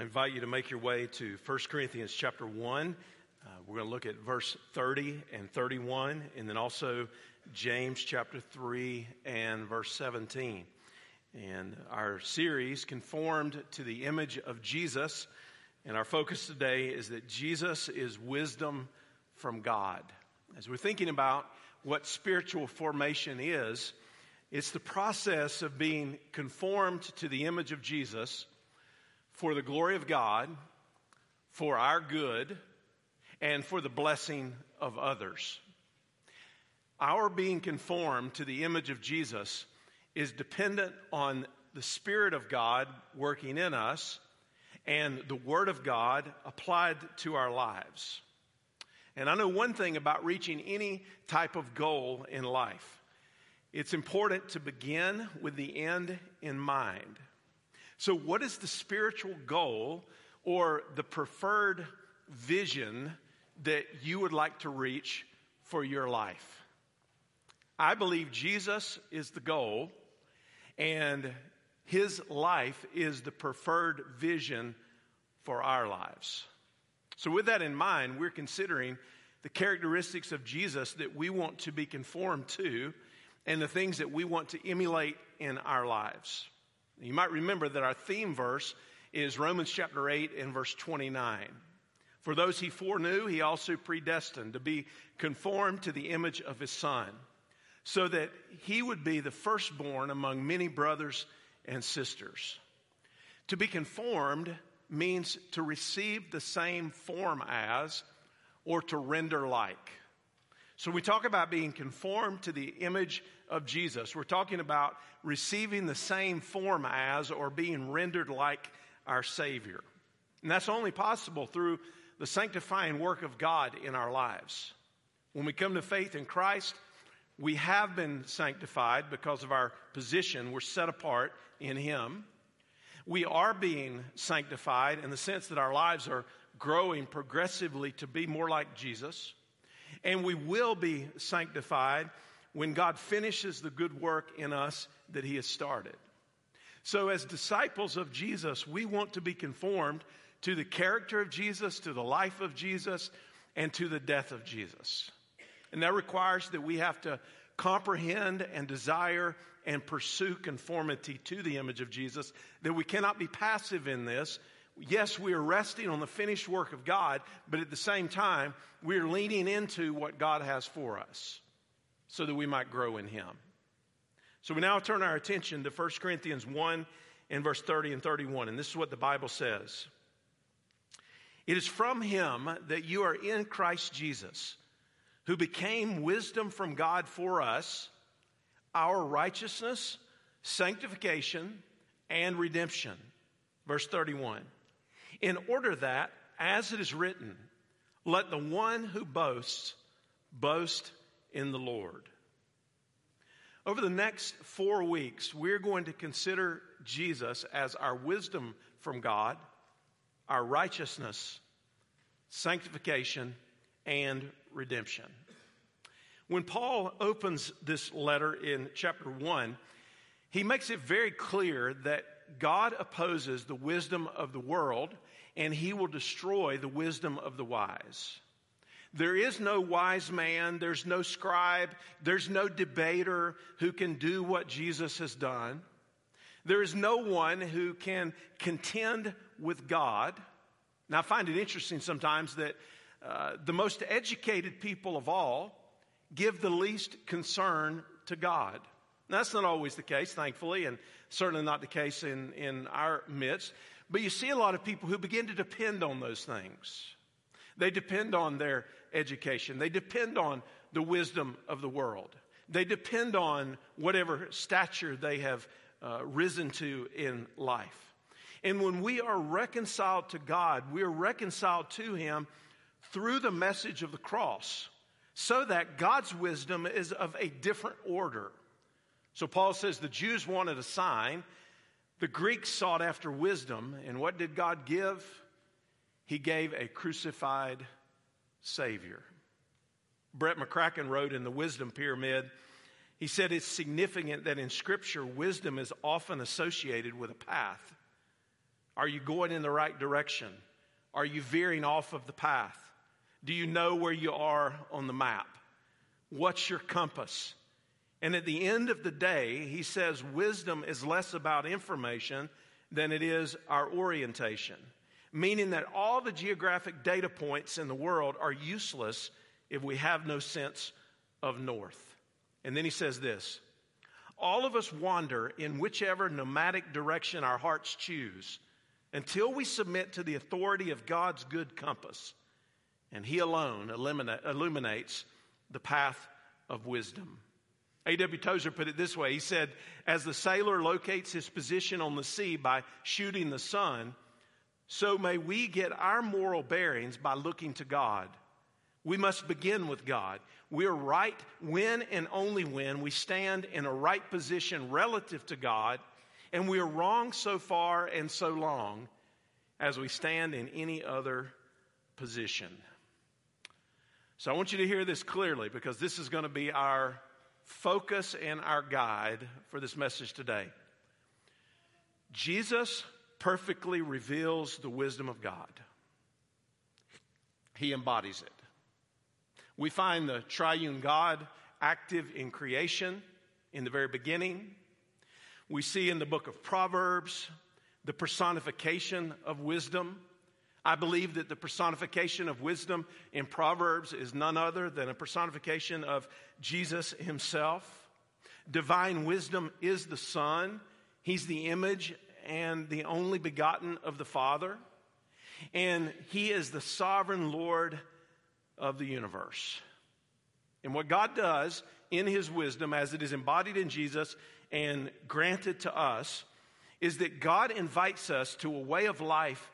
I invite you to make your way to 1 Corinthians chapter 1. Uh, we're going to look at verse 30 and 31, and then also James chapter 3 and verse 17. And our series, Conformed to the Image of Jesus, and our focus today is that Jesus is wisdom from God. As we're thinking about what spiritual formation is, it's the process of being conformed to the image of Jesus for the glory of God, for our good, and for the blessing of others. Our being conformed to the image of Jesus is dependent on the Spirit of God working in us and the Word of God applied to our lives. And I know one thing about reaching any type of goal in life it's important to begin with the end in mind. So, what is the spiritual goal or the preferred vision that you would like to reach for your life? I believe Jesus is the goal, and his life is the preferred vision for our lives. So, with that in mind, we're considering the characteristics of Jesus that we want to be conformed to and the things that we want to emulate in our lives. You might remember that our theme verse is Romans chapter 8 and verse 29. For those he foreknew, he also predestined to be conformed to the image of his son, so that he would be the firstborn among many brothers and sisters. To be conformed means to receive the same form as or to render like. So we talk about being conformed to the image of Jesus. We're talking about receiving the same form as or being rendered like our Savior. And that's only possible through the sanctifying work of God in our lives. When we come to faith in Christ, we have been sanctified because of our position. We're set apart in Him. We are being sanctified in the sense that our lives are growing progressively to be more like Jesus. And we will be sanctified when God finishes the good work in us that He has started. So, as disciples of Jesus, we want to be conformed to the character of Jesus, to the life of Jesus, and to the death of Jesus. And that requires that we have to comprehend and desire and pursue conformity to the image of Jesus, that we cannot be passive in this, yes, we are resting on the finished work of God, but at the same time, we're leaning into what God has for us so that we might grow in Him. So we now turn our attention to 1 Corinthians 1 and verse 30 and 31, and this is what the Bible says. It is from Him that you are in Christ Jesus, who became wisdom from God for us, our righteousness, sanctification, and redemption. Verse 31 in order that, as it is written, let the one who boasts boast in the Lord. Over the next four weeks, we're going to consider Jesus as our wisdom from God, our righteousness, sanctification, and redemption. When Paul opens this letter in chapter 1, he makes it very clear that God opposes the wisdom of the world and he will destroy the wisdom of the wise. There is no wise man, there's no scribe, there's no debater who can do what Jesus has done. There is no one who can contend with God. Now, I find it interesting sometimes that uh, the most educated people of all give the least concern to God. Now, that's not always the case, thankfully, and certainly not the case in, in our midst. But you see a lot of people who begin to depend on those things. They depend on their education. They depend on the wisdom of the world. They depend on whatever stature they have uh, risen to in life. And when we are reconciled to God, we are reconciled to Him through the message of the cross so that God's wisdom is of a different order. So Paul says the Jews wanted a sign, the Greeks sought after wisdom, and what did God give? He gave a crucified Savior. Brett McCracken wrote in the Wisdom Pyramid, he said it's significant that in Scripture, wisdom is often associated with a path. Are you going in the right direction? Are you veering off of the path? Do you know where you are on the map? What's your compass? And at the end of the day, he says wisdom is less about information than it is our orientation, meaning that all the geographic data points in the world are useless if we have no sense of north. And then he says this all of us wander in whichever nomadic direction our hearts choose until we submit to the authority of God's good compass. And He alone illuminates the path of wisdom. A.W. Tozer put it this way He said, As the sailor locates his position on the sea by shooting the sun, so may we get our moral bearings by looking to God. We must begin with God. We're right when and only when we stand in a right position relative to God, and we are wrong so far and so long as we stand in any other position. So I want you to hear this clearly because this is going to be our focus and our guide for this message today. Jesus perfectly reveals the wisdom of God, He embodies it. We find the triune God active in creation in the very beginning. We see in the book of Proverbs the personification of wisdom. I believe that the personification of wisdom in Proverbs is none other than a personification of Jesus himself. Divine wisdom is the Son, He's the image and the only begotten of the Father. And He is the sovereign Lord of the universe. And what God does in His wisdom, as it is embodied in Jesus and granted to us, is that God invites us to a way of life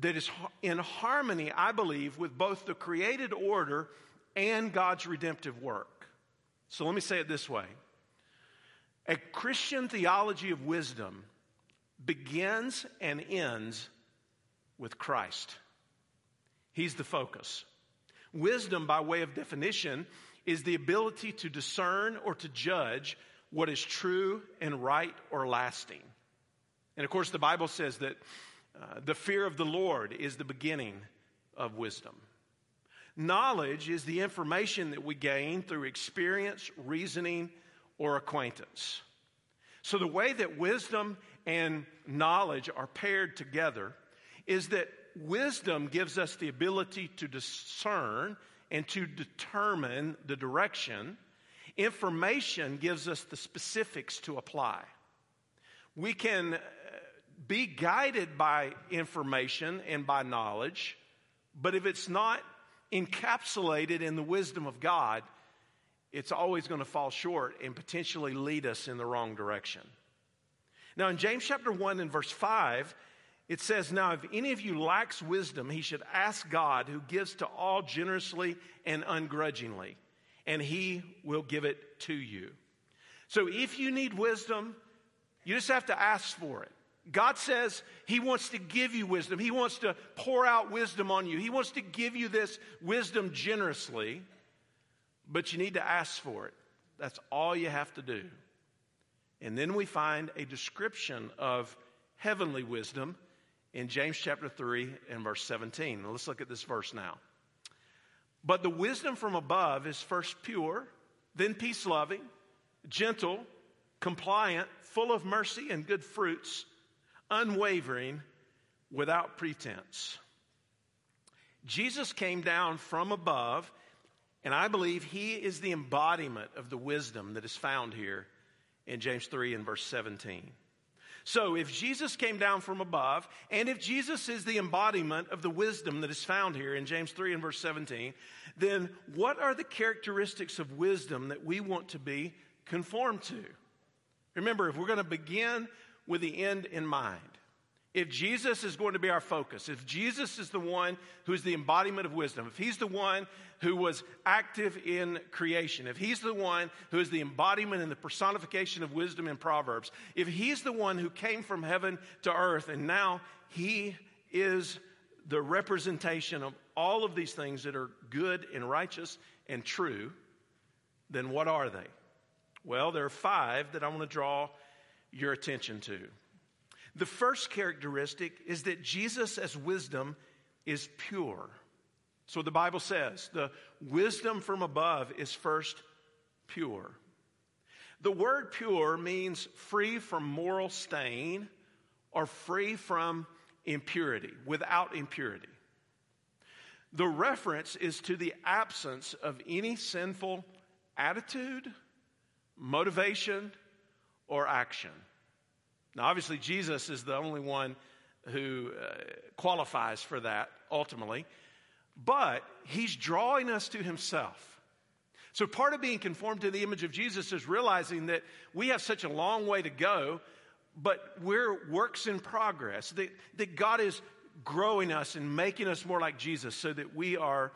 that is in harmony, I believe, with both the created order and God's redemptive work. So let me say it this way A Christian theology of wisdom begins and ends with Christ, He's the focus. Wisdom, by way of definition, is the ability to discern or to judge what is true and right or lasting. And of course, the Bible says that uh, the fear of the Lord is the beginning of wisdom. Knowledge is the information that we gain through experience, reasoning, or acquaintance. So, the way that wisdom and knowledge are paired together is that wisdom gives us the ability to discern and to determine the direction. Information gives us the specifics to apply. We can uh, be guided by information and by knowledge, but if it's not encapsulated in the wisdom of God, it's always going to fall short and potentially lead us in the wrong direction. Now, in James chapter 1 and verse 5, it says, Now, if any of you lacks wisdom, he should ask God, who gives to all generously and ungrudgingly, and he will give it to you. So, if you need wisdom, you just have to ask for it. God says He wants to give you wisdom. He wants to pour out wisdom on you. He wants to give you this wisdom generously, but you need to ask for it. That's all you have to do. And then we find a description of heavenly wisdom in James chapter 3 and verse 17. let's look at this verse now. But the wisdom from above is first pure, then peace loving, gentle, compliant, full of mercy and good fruits unwavering, without pretense. Jesus came down from above, and I believe he is the embodiment of the wisdom that is found here in James 3 and verse 17. So, if Jesus came down from above, and if Jesus is the embodiment of the wisdom that is found here in James 3 and verse 17, then what are the characteristics of wisdom that we want to be conformed to? Remember, if we're going to begin with the end in mind. If Jesus is going to be our focus, if Jesus is the one who's the embodiment of wisdom, if he's the one who was active in creation, if he's the one who is the embodiment and the personification of wisdom in Proverbs, if he's the one who came from heaven to earth and now he is the representation of all of these things that are good and righteous and true, then what are they? Well, there are five that I want to draw your attention to. The first characteristic is that Jesus, as wisdom, is pure. So the Bible says the wisdom from above is first pure. The word pure means free from moral stain or free from impurity, without impurity. The reference is to the absence of any sinful attitude, motivation, or action. Now, obviously, Jesus is the only one who uh, qualifies for that ultimately, but he's drawing us to himself. So, part of being conformed to the image of Jesus is realizing that we have such a long way to go, but we're works in progress, that, that God is growing us and making us more like Jesus so that we are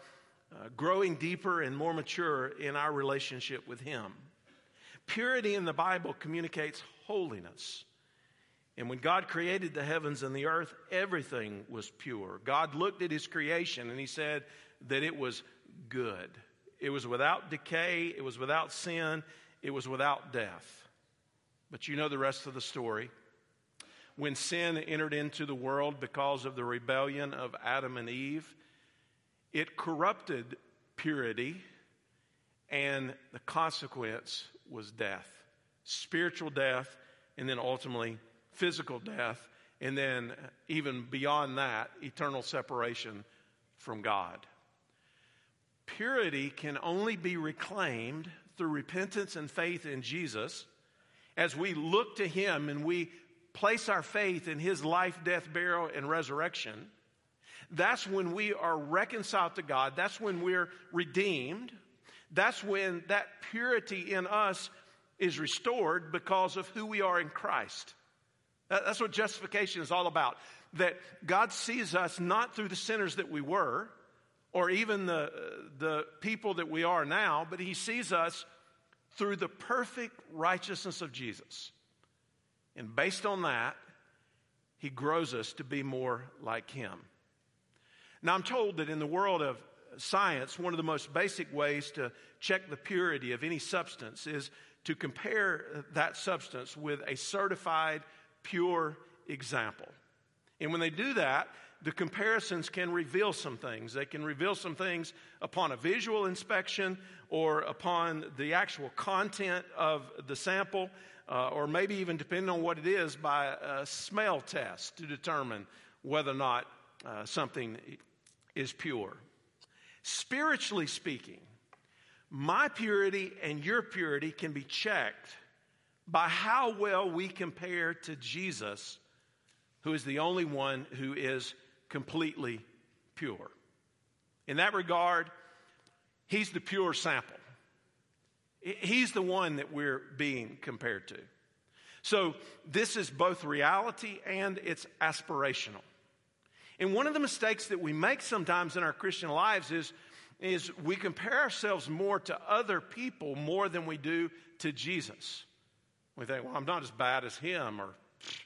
uh, growing deeper and more mature in our relationship with Him. Purity in the Bible communicates holiness. And when God created the heavens and the earth, everything was pure. God looked at His creation and He said that it was good. It was without decay, it was without sin, it was without death. But you know the rest of the story. When sin entered into the world because of the rebellion of Adam and Eve, it corrupted purity, and the consequence was death spiritual death, and then ultimately physical death, and then even beyond that, eternal separation from God. Purity can only be reclaimed through repentance and faith in Jesus as we look to Him and we place our faith in His life, death, burial, and resurrection. That's when we are reconciled to God. That's when we're redeemed. That's when that purity in us is restored because of who we are in Christ. That's what justification is all about. That God sees us not through the sinners that we were, or even the, the people that we are now, but he sees us through the perfect righteousness of Jesus. And based on that, he grows us to be more like him. Now, I'm told that in the world of science, one of the most basic ways to check the purity of any substance is to compare that substance with a certified pure example. And when they do that, the comparisons can reveal some things. They can reveal some things upon a visual inspection or upon the actual content of the sample, uh, or maybe even depending on what it is, by a smell test to determine whether or not uh, something is pure. Spiritually speaking, my purity and your purity can be checked by how well we compare to Jesus, who is the only one who is completely pure. In that regard, he's the pure sample. He's the one that we're being compared to. So, this is both reality and it's aspirational. And one of the mistakes that we make sometimes in our Christian lives is, is we compare ourselves more to other people more than we do to Jesus. We think, well, I'm not as bad as him, or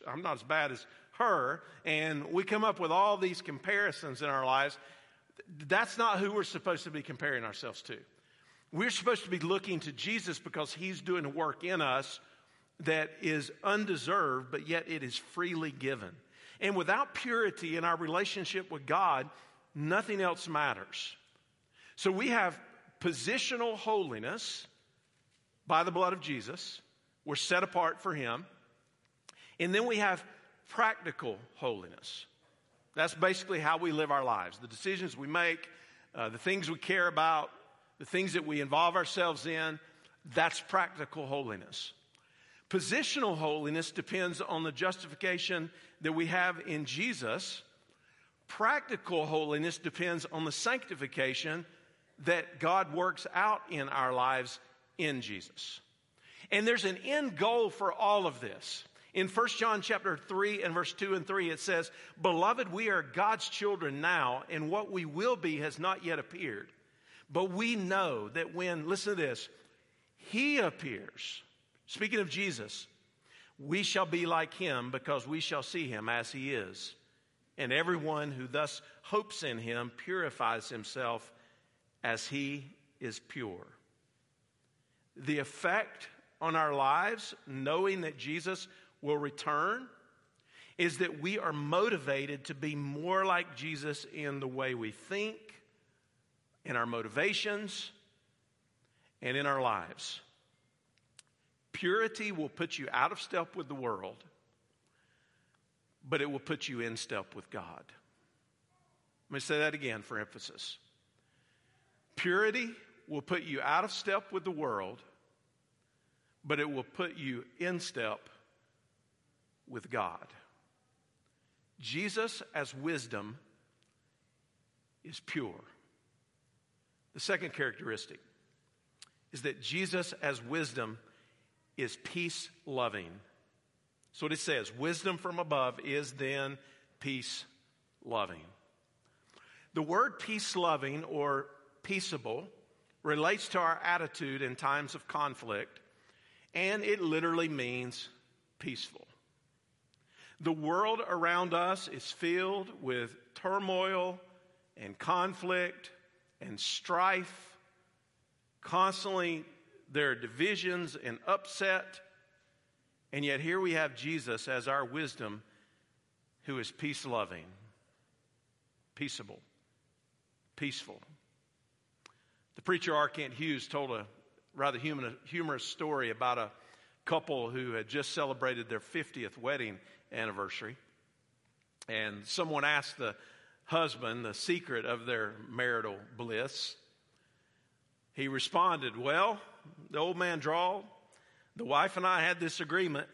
I'm not as bad as her, and we come up with all these comparisons in our lives. That's not who we're supposed to be comparing ourselves to. We're supposed to be looking to Jesus because he's doing a work in us that is undeserved, but yet it is freely given. And without purity in our relationship with God, nothing else matters. So we have positional holiness by the blood of Jesus. We're set apart for Him. And then we have practical holiness. That's basically how we live our lives. The decisions we make, uh, the things we care about, the things that we involve ourselves in, that's practical holiness. Positional holiness depends on the justification that we have in Jesus. Practical holiness depends on the sanctification that God works out in our lives in Jesus. And there's an end goal for all of this. In 1 John chapter 3 and verse 2 and 3, it says, Beloved, we are God's children now, and what we will be has not yet appeared. But we know that when, listen to this, He appears, speaking of Jesus, we shall be like Him because we shall see Him as He is. And everyone who thus hopes in Him purifies himself as He is pure. The effect on our lives, knowing that Jesus will return, is that we are motivated to be more like Jesus in the way we think, in our motivations, and in our lives. Purity will put you out of step with the world, but it will put you in step with God. Let me say that again for emphasis. Purity will put you out of step with the world, but it will put you in step with God. Jesus as wisdom is pure. The second characteristic is that Jesus as wisdom is peace loving. So what it says wisdom from above is then peace loving. The word peace loving or peaceable relates to our attitude in times of conflict, and it literally means peaceful. The world around us is filled with turmoil and conflict and strife. Constantly, there are divisions and upset. And yet, here we have Jesus as our wisdom, who is peace loving, peaceable, peaceful. The preacher R. Kent Hughes told a rather human, humorous story about a couple who had just celebrated their 50th wedding anniversary. And someone asked the husband the secret of their marital bliss. He responded, Well, the old man drawled, the wife and I had this agreement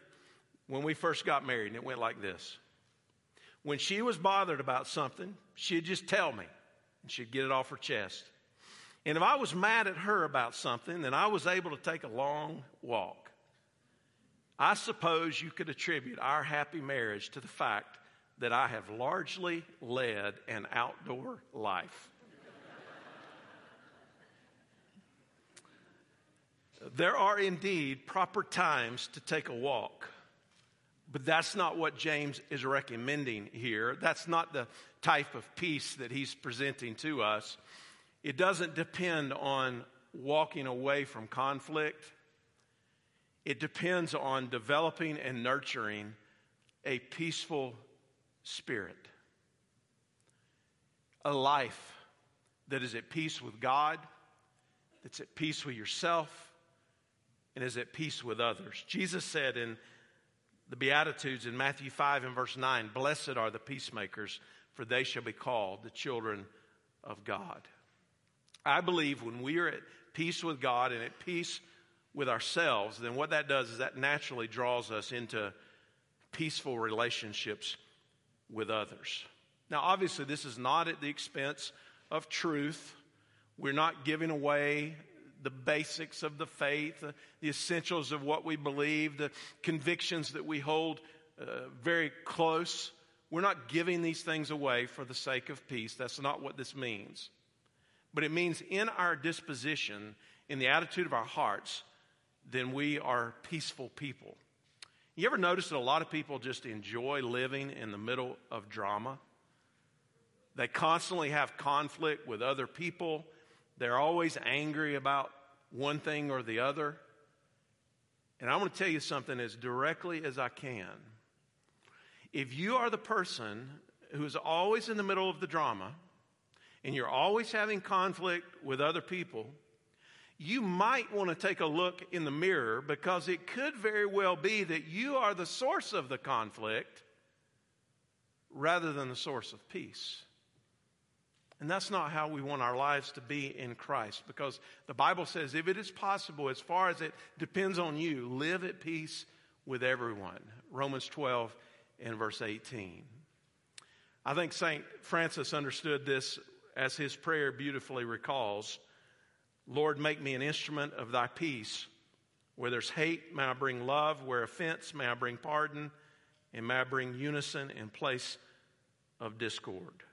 when we first got married, and it went like this. When she was bothered about something, she'd just tell me, and she'd get it off her chest. And if I was mad at her about something, then I was able to take a long walk. I suppose you could attribute our happy marriage to the fact that I have largely led an outdoor life. there are indeed proper times to take a walk, but that's not what James is recommending here. That's not the type of peace that he's presenting to us. It doesn't depend on walking away from conflict. It depends on developing and nurturing a peaceful spirit, a life that is at peace with God, that's at peace with yourself, and is at peace with others. Jesus said in the Beatitudes in Matthew 5 and verse 9 Blessed are the peacemakers, for they shall be called the children of God. I believe when we are at peace with God and at peace with ourselves, then what that does is that naturally draws us into peaceful relationships with others. Now, obviously, this is not at the expense of truth. We're not giving away the basics of the faith, the essentials of what we believe, the convictions that we hold uh, very close. We're not giving these things away for the sake of peace. That's not what this means but it means in our disposition, in the attitude of our hearts, then we are peaceful people. You ever notice that a lot of people just enjoy living in the middle of drama? They constantly have conflict with other people. They're always angry about one thing or the other. And I want to tell you something as directly as I can. If you are the person who is always in the middle of the drama, and you're always having conflict with other people, you might want to take a look in the mirror because it could very well be that you are the source of the conflict rather than the source of peace. And that's not how we want our lives to be in Christ because the Bible says if it is possible, as far as it depends on you, live at peace with everyone. Romans 12 and verse 18. I think St. Francis understood this as his prayer beautifully recalls Lord, make me an instrument of thy peace. Where there's hate, may I bring love. Where offense, may I bring pardon. And may I bring unison in place of discord.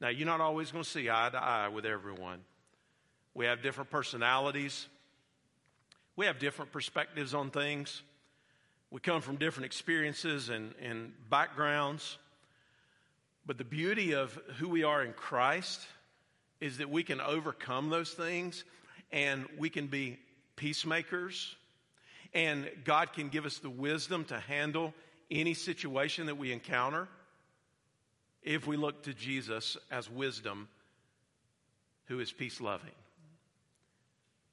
Now, you're not always going to see eye to eye with everyone. We have different personalities, we have different perspectives on things. We come from different experiences and, and backgrounds. But the beauty of who we are in Christ is that we can overcome those things and we can be peacemakers. And God can give us the wisdom to handle any situation that we encounter if we look to Jesus as wisdom, who is peace loving.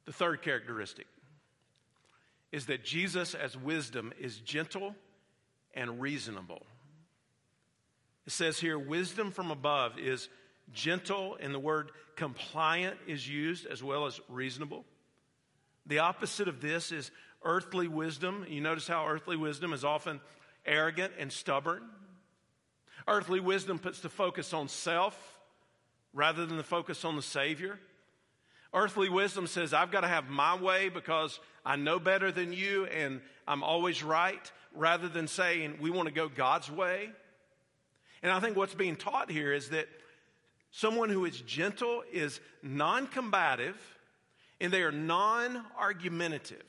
The third characteristic is that Jesus, as wisdom, is gentle and reasonable. It says here, wisdom from above is gentle, and the word compliant is used as well as reasonable. The opposite of this is earthly wisdom. You notice how earthly wisdom is often arrogant and stubborn. Earthly wisdom puts the focus on self rather than the focus on the Savior. Earthly wisdom says, I've got to have my way because I know better than you and I'm always right, rather than saying, we want to go God's way. And I think what's being taught here is that someone who is gentle is non combative and they are non argumentative.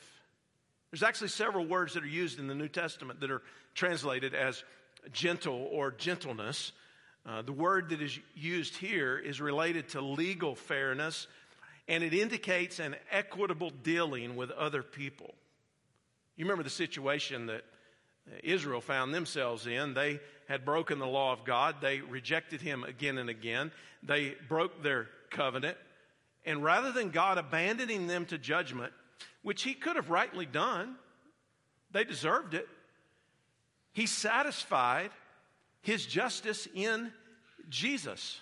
There's actually several words that are used in the New Testament that are translated as gentle or gentleness. Uh, the word that is used here is related to legal fairness and it indicates an equitable dealing with other people. You remember the situation that Israel found themselves in. They had broken the law of God, they rejected Him again and again, they broke their covenant. And rather than God abandoning them to judgment, which He could have rightly done, they deserved it, He satisfied His justice in Jesus.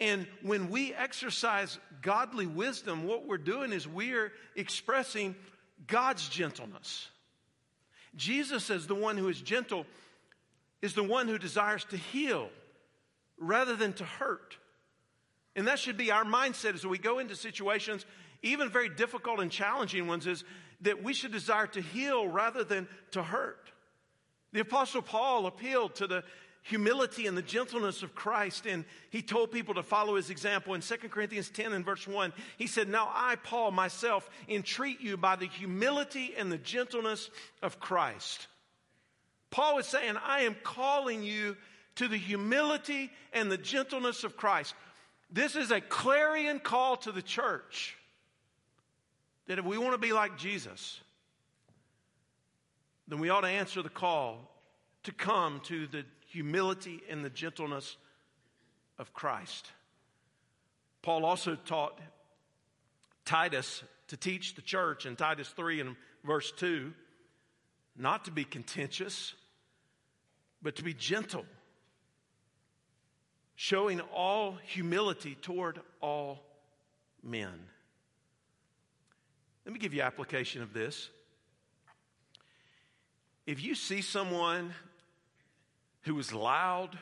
And when we exercise godly wisdom, what we're doing is we're expressing God's gentleness. Jesus, as the one who is gentle, is the one who desires to heal rather than to hurt. And that should be our mindset as we go into situations, even very difficult and challenging ones, is that we should desire to heal rather than to hurt. The Apostle Paul appealed to the humility and the gentleness of Christ. And he told people to follow his example. In 2 Corinthians 10 and verse 1, he said, Now I, Paul, myself, entreat you by the humility and the gentleness of Christ. Paul is saying, I am calling you to the humility and the gentleness of Christ. This is a clarion call to the church that if we want to be like Jesus, then we ought to answer the call to come to the humility and the gentleness of Christ. Paul also taught Titus to teach the church in Titus 3 and verse 2 not to be contentious, but to be gentle, showing all humility toward all men. Let me give you application of this. If you see someone who is loud,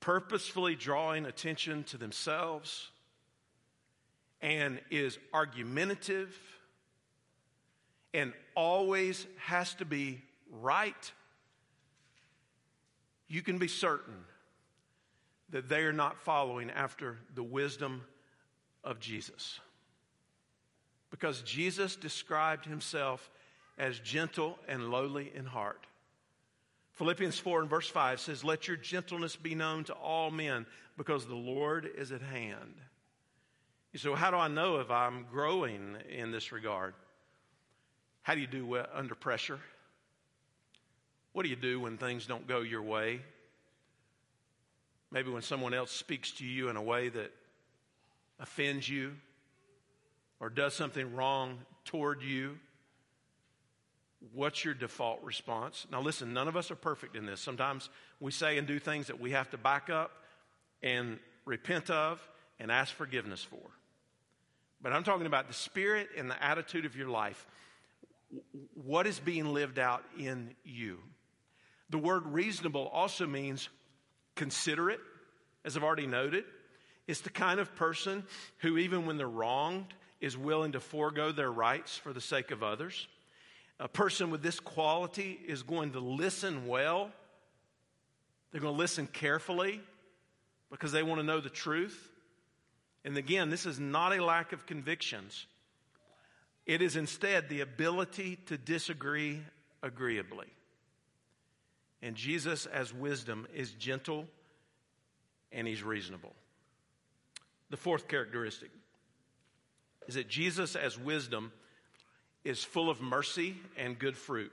purposefully drawing attention to themselves, and is argumentative, and always has to be right, you can be certain that they are not following after the wisdom of Jesus. Because Jesus described himself as gentle and lowly in heart. Philippians 4 and verse 5 says, Let your gentleness be known to all men because the Lord is at hand. So, how do I know if I'm growing in this regard? How do you do under pressure? What do you do when things don't go your way? Maybe when someone else speaks to you in a way that offends you or does something wrong toward you. What's your default response? Now, listen, none of us are perfect in this. Sometimes we say and do things that we have to back up and repent of and ask forgiveness for. But I'm talking about the spirit and the attitude of your life. What is being lived out in you? The word reasonable also means considerate, as I've already noted. It's the kind of person who, even when they're wronged, is willing to forego their rights for the sake of others. A person with this quality is going to listen well. They're going to listen carefully because they want to know the truth. And again, this is not a lack of convictions. It is instead the ability to disagree agreeably. And Jesus, as wisdom, is gentle and he's reasonable. The fourth characteristic is that Jesus, as wisdom, is full of mercy and good fruit.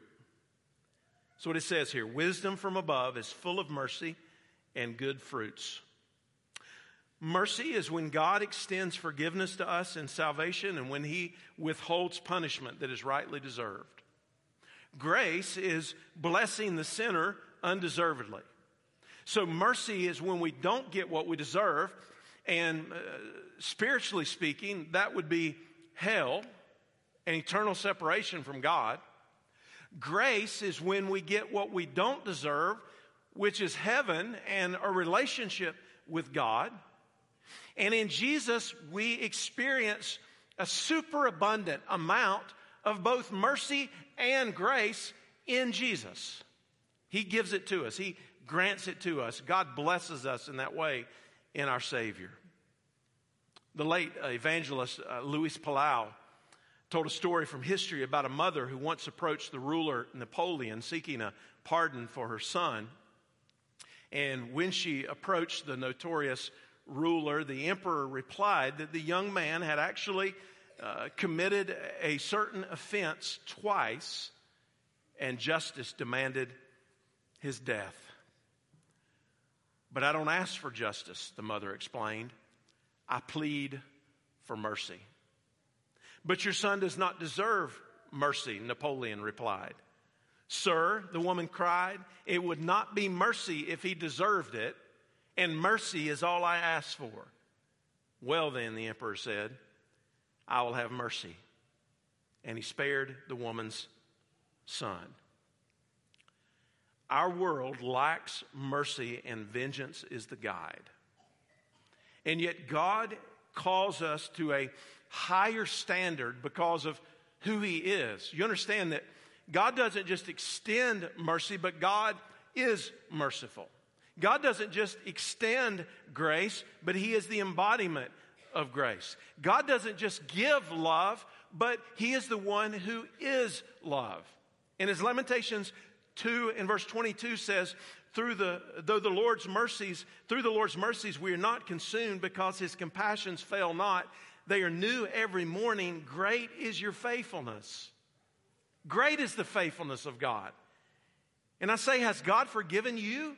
So, what it says here wisdom from above is full of mercy and good fruits. Mercy is when God extends forgiveness to us in salvation and when He withholds punishment that is rightly deserved. Grace is blessing the sinner undeservedly. So, mercy is when we don't get what we deserve, and uh, spiritually speaking, that would be hell and eternal separation from God. Grace is when we get what we don't deserve, which is heaven and a relationship with God. And in Jesus, we experience a superabundant amount of both mercy and grace in Jesus. He gives it to us, He grants it to us. God blesses us in that way in our Savior. The late evangelist uh, Luis Palau told a story from history about a mother who once approached the ruler Napoleon seeking a pardon for her son. And when she approached the notorious ruler, the emperor replied that the young man had actually uh, committed a certain offense twice, and justice demanded his death. But I don't ask for justice, the mother explained. I plead for mercy. But your son does not deserve mercy, Napoleon replied. Sir, the woman cried, it would not be mercy if he deserved it and mercy is all I ask for. Well, then, the emperor said, I will have mercy. And he spared the woman's son. Our world lacks mercy, and vengeance is the guide. And yet, God calls us to a higher standard because of who He is. You understand that God doesn't just extend mercy, but God is merciful. God doesn't just extend grace, but He is the embodiment of grace. God doesn't just give love, but He is the one who is love. In His Lamentations 2 in verse 22 says, through the, though the Lord's mercies, through the Lord's mercies, we are not consumed because his compassions fail not. They are new every morning. Great is your faithfulness. Great is the faithfulness of God. And I say, has God forgiven you?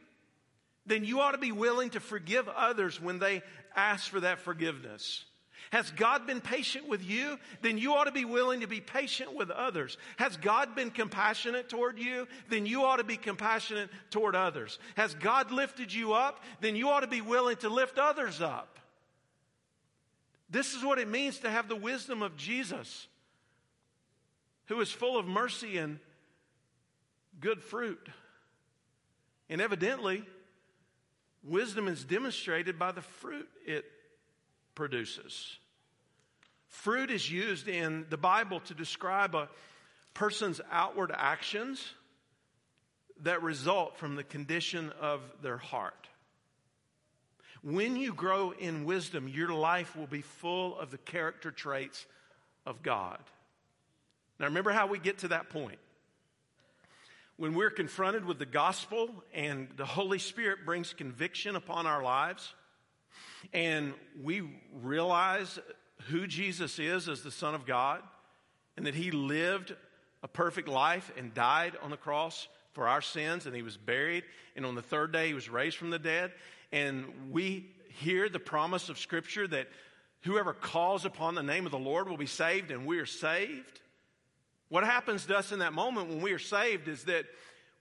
then you ought to be willing to forgive others when they ask for that forgiveness. Has God been patient with you? Then you ought to be willing to be patient with others. Has God been compassionate toward you? Then you ought to be compassionate toward others. Has God lifted you up? Then you ought to be willing to lift others up. This is what it means to have the wisdom of Jesus, who is full of mercy and good fruit. And evidently, Wisdom is demonstrated by the fruit it produces. Fruit is used in the Bible to describe a person's outward actions that result from the condition of their heart. When you grow in wisdom, your life will be full of the character traits of God. Now, remember how we get to that point when we're confronted with the gospel and the Holy Spirit brings conviction upon our lives, and we realize who Jesus is as the Son of God, and that He lived a perfect life and died on the cross for our sins, and He was buried, and on the third day He was raised from the dead, and we hear the promise of Scripture that whoever calls upon the name of the Lord will be saved, and we are saved what happens to us in that moment when we are saved is that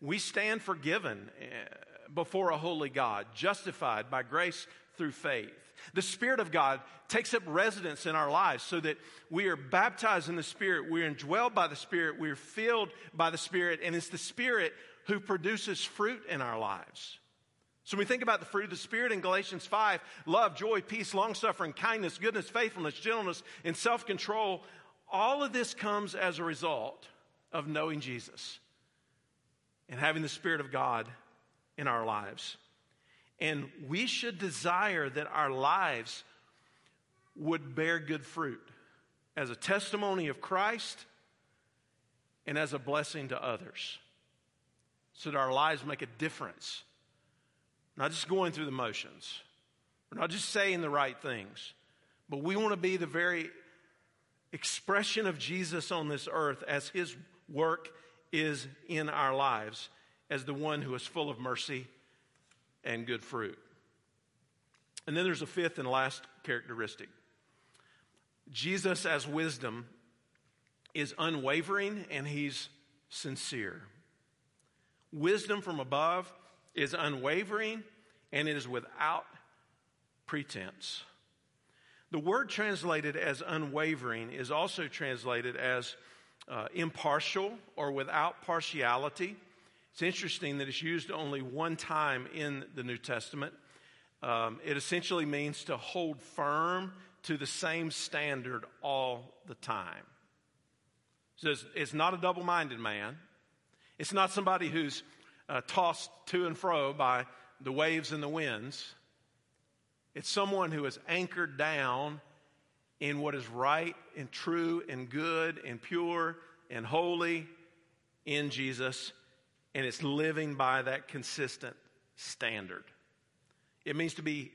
we stand forgiven eh, before a holy God, justified by grace through faith. The Spirit of God takes up residence in our lives so that we are baptized in the Spirit, we're indwelled by the Spirit, we're filled by the Spirit, and it's the Spirit who produces fruit in our lives. So when we think about the fruit of the Spirit in Galatians 5 love, joy, peace, long suffering, kindness, goodness, faithfulness, gentleness, and self control all of this comes as a result of knowing Jesus and having the Spirit of God in our lives. And we should desire that our lives would bear good fruit as a testimony of Christ and as a blessing to others. So that our lives make a difference. Not just going through the motions, we're not just saying the right things, but we want to be the very expression of Jesus on this earth as his work is in our lives as the one who is full of mercy and good fruit. And then there's a fifth and last characteristic Jesus, as wisdom, is unwavering and he's sincere. Wisdom from above is unwavering and it is without pretense. The word translated as unwavering is also translated as uh, impartial or without partiality. It's interesting that it's used only one time in the New Testament. Um, it essentially means to hold firm to the same standard all the time. So it's, it's not a double minded man. It's not somebody who's uh, tossed to and fro by the waves and the winds. It's someone who is anchored down in what is right and true and good and pure and holy in Jesus, and it's living by that consistent standard. It means to be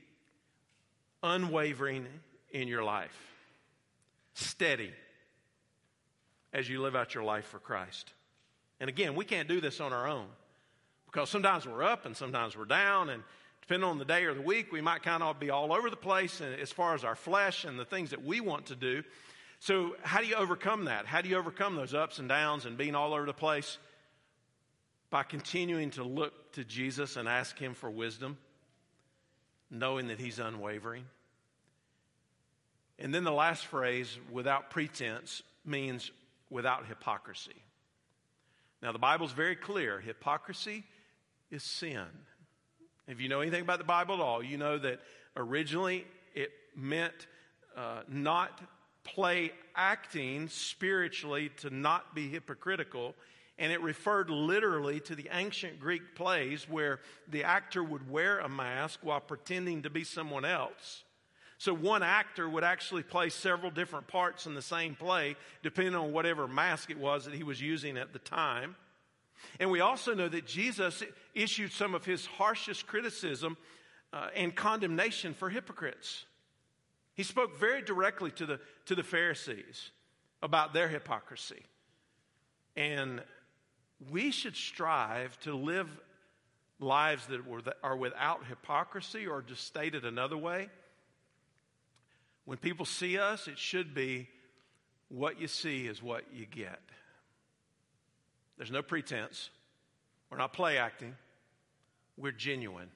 unwavering in your life, steady as you live out your life for Christ. And again, we can't do this on our own because sometimes we're up and sometimes we're down, and depending on the day or the week, we might kind of be all over the place as far as our flesh and the things that we want to do. So, how do you overcome that? How do you overcome those ups and downs and being all over the place? By continuing to look to Jesus and ask Him for wisdom, knowing that He's unwavering. And then the last phrase, without pretense, means without hypocrisy. Now, the Bible's very clear hypocrisy is sin. If you know anything about the Bible at all, you know that originally it meant uh, not play acting spiritually to not be hypocritical. And it referred literally to the ancient Greek plays where the actor would wear a mask while pretending to be someone else. So one actor would actually play several different parts in the same play, depending on whatever mask it was that he was using at the time. And we also know that Jesus issued some of his harshest criticism uh, and condemnation for hypocrites. He spoke very directly to the, to the Pharisees about their hypocrisy. And we should strive to live lives that are without hypocrisy, or just stated another way. When people see us, it should be what you see is what you get. There's no pretense. We're not play acting. We're genuine.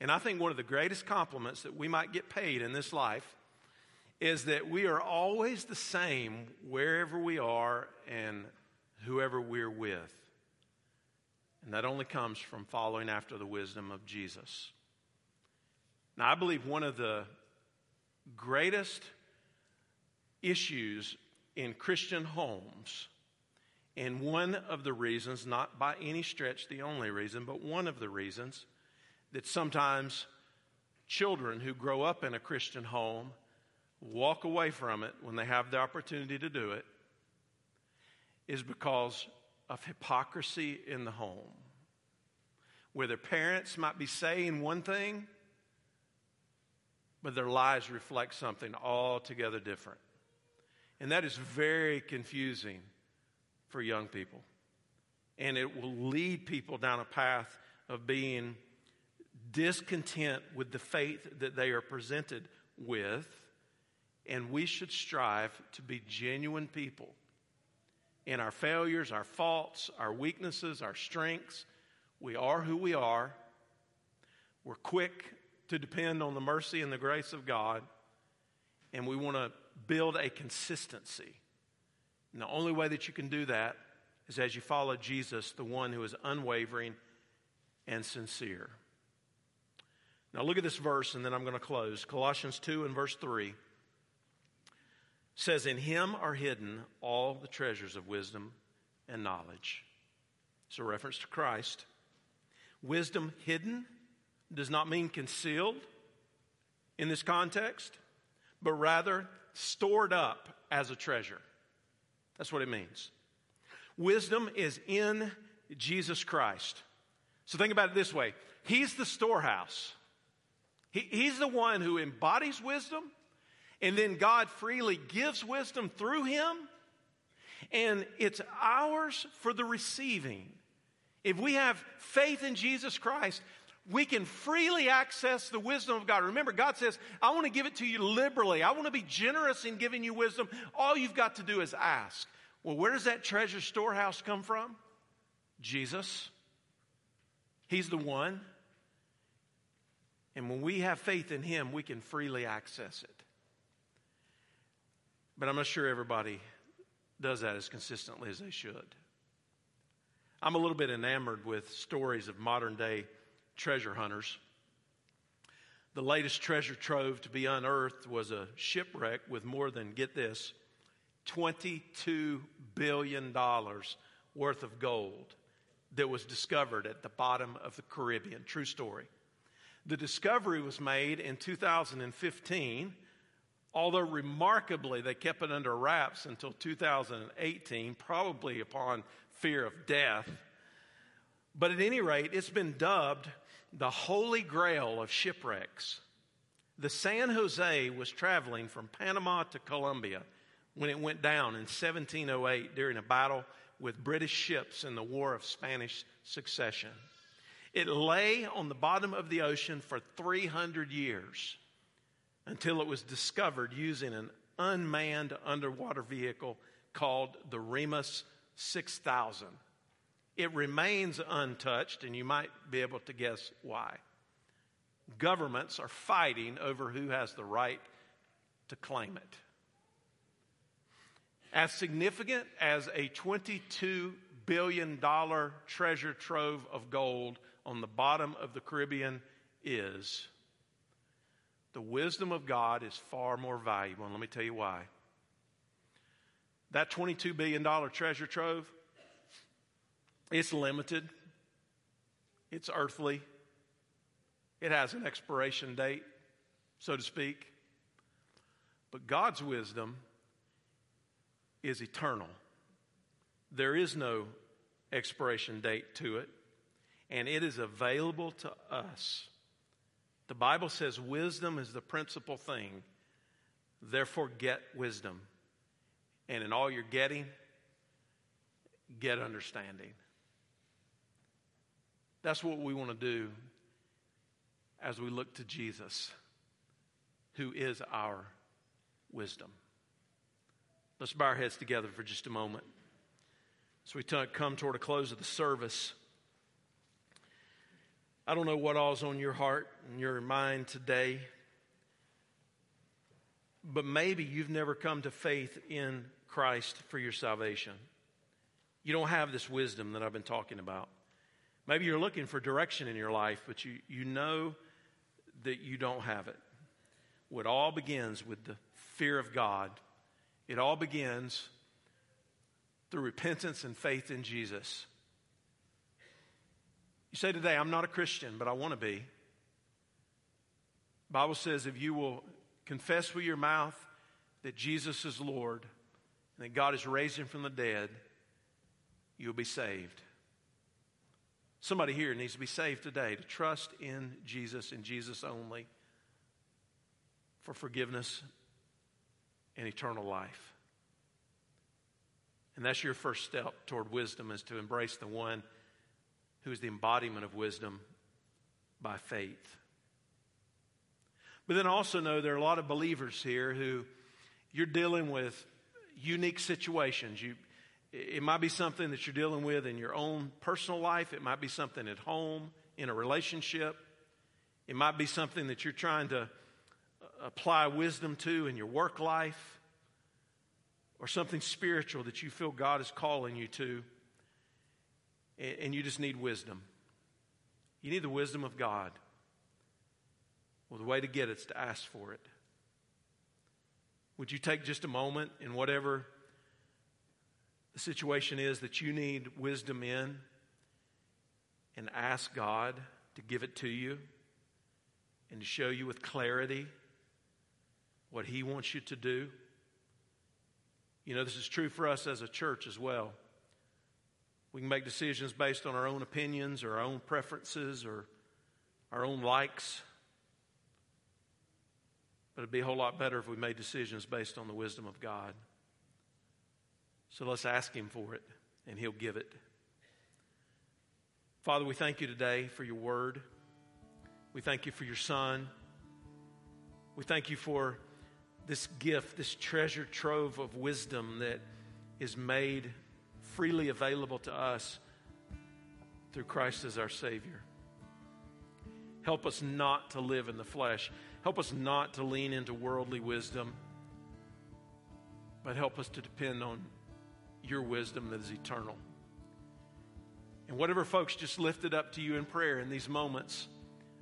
And I think one of the greatest compliments that we might get paid in this life is that we are always the same wherever we are and whoever we're with. And that only comes from following after the wisdom of Jesus. Now, I believe one of the greatest issues in Christian homes, and one of the reasons, not by any stretch the only reason, but one of the reasons that sometimes children who grow up in a Christian home walk away from it when they have the opportunity to do it is because of hypocrisy in the home. Where their parents might be saying one thing, but their lives reflect something altogether different. And that is very confusing for young people. And it will lead people down a path of being discontent with the faith that they are presented with. And we should strive to be genuine people in our failures, our faults, our weaknesses, our strengths. We are who we are. We're quick to depend on the mercy and the grace of God. And we want to build a consistency. And the only way that you can do that is as you follow Jesus, the one who is unwavering and sincere. Now, look at this verse, and then I'm going to close. Colossians 2 and verse 3 says, In him are hidden all the treasures of wisdom and knowledge. It's a reference to Christ. Wisdom hidden does not mean concealed in this context, but rather stored up as a treasure. That's what it means. Wisdom is in Jesus Christ. So think about it this way He's the storehouse. He, he's the one who embodies wisdom, and then God freely gives wisdom through him, and it's ours for the receiving. If we have faith in Jesus Christ, we can freely access the wisdom of God. Remember, God says, I want to give it to you liberally. I want to be generous in giving you wisdom. All you've got to do is ask. Well, where does that treasure storehouse come from? Jesus. He's the one. And when we have faith in Him, we can freely access it. But I'm not sure everybody does that as consistently as they should. I'm a little bit enamored with stories of modern day treasure hunters. The latest treasure trove to be unearthed was a shipwreck with more than, get this, $22 billion worth of gold that was discovered at the bottom of the Caribbean. True story. The discovery was made in 2015, although remarkably they kept it under wraps until 2018, probably upon fear of death. But at any rate, it's been dubbed the holy grail of shipwrecks. The San Jose was traveling from Panama to Colombia when it went down in 1708 during a battle with British ships in the War of Spanish Succession. It lay on the bottom of the ocean for 300 years until it was discovered using an unmanned underwater vehicle called the Remus 6000. It remains untouched, and you might be able to guess why. Governments are fighting over who has the right to claim it. As significant as a $22 billion treasure trove of gold on the bottom of the Caribbean is, the wisdom of God is far more valuable. And let me tell you why. That $22 billion treasure trove it's limited, it's earthly, it has an expiration date, so to speak. But God's wisdom is eternal. There is no expiration date to it, and it is available to us. The Bible says wisdom is the principal thing. Therefore, get wisdom. And in all you're getting, get understanding. That's what we want to do as we look to Jesus, who is our wisdom. Let's bow our heads together for just a moment. As we t- come toward a close of the service, I don't know what all's on your heart and your mind today, but maybe you've never come to faith in Christ for your salvation. You don't have this wisdom that I've been talking about. Maybe you're looking for direction in your life, but you, you know that you don't have it. It all begins with the fear of God. It all begins through repentance and faith in Jesus. You say today, I'm not a Christian, but I want to be. The Bible says if you will confess with your mouth that Jesus is Lord and that God has raised him from the dead, you'll be saved. Somebody here needs to be saved today to trust in Jesus and Jesus only for forgiveness and eternal life. And that's your first step toward wisdom is to embrace the one who is the embodiment of wisdom by faith. But then also know there are a lot of believers here who you're dealing with unique situations. You, it might be something that you're dealing with in your own personal life. It might be something at home, in a relationship. It might be something that you're trying to uh, apply wisdom to in your work life, or something spiritual that you feel God is calling you to, and you just need wisdom. You need the wisdom of God. Well, the way to get it is to ask for it. Would you take just a moment in whatever the situation is that you need wisdom in and ask God to give it to you and to show you with clarity what He wants you to do. You know, this is true for us as a church as well. We can make decisions based on our own opinions or our own preferences or our own likes. But it'd be a whole lot better if we made decisions based on the wisdom of God. So let's ask Him for it, and He'll give it. Father, we thank you today for your word. We thank you for your son. We thank you for this gift, this treasure trove of wisdom that is made freely available to us through Christ as our Savior. Help us not to live in the flesh. Help us not to lean into worldly wisdom, but help us to depend on your wisdom that is eternal. And whatever folks just lifted up to you in prayer in these moments,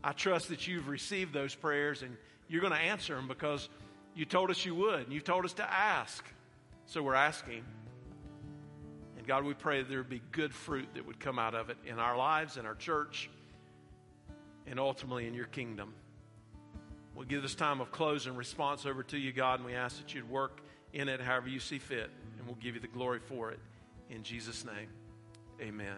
I trust that you've received those prayers and you're going to answer them because you told us you would. And you told us to ask. So we're asking. And God, we pray there would be good fruit that would come out of it in our lives, in our church, and ultimately in your kingdom. We'll give this time of close and response over to you, God, and we ask that you'd work in it however you see fit, and we'll give you the glory for it. In Jesus' name, amen.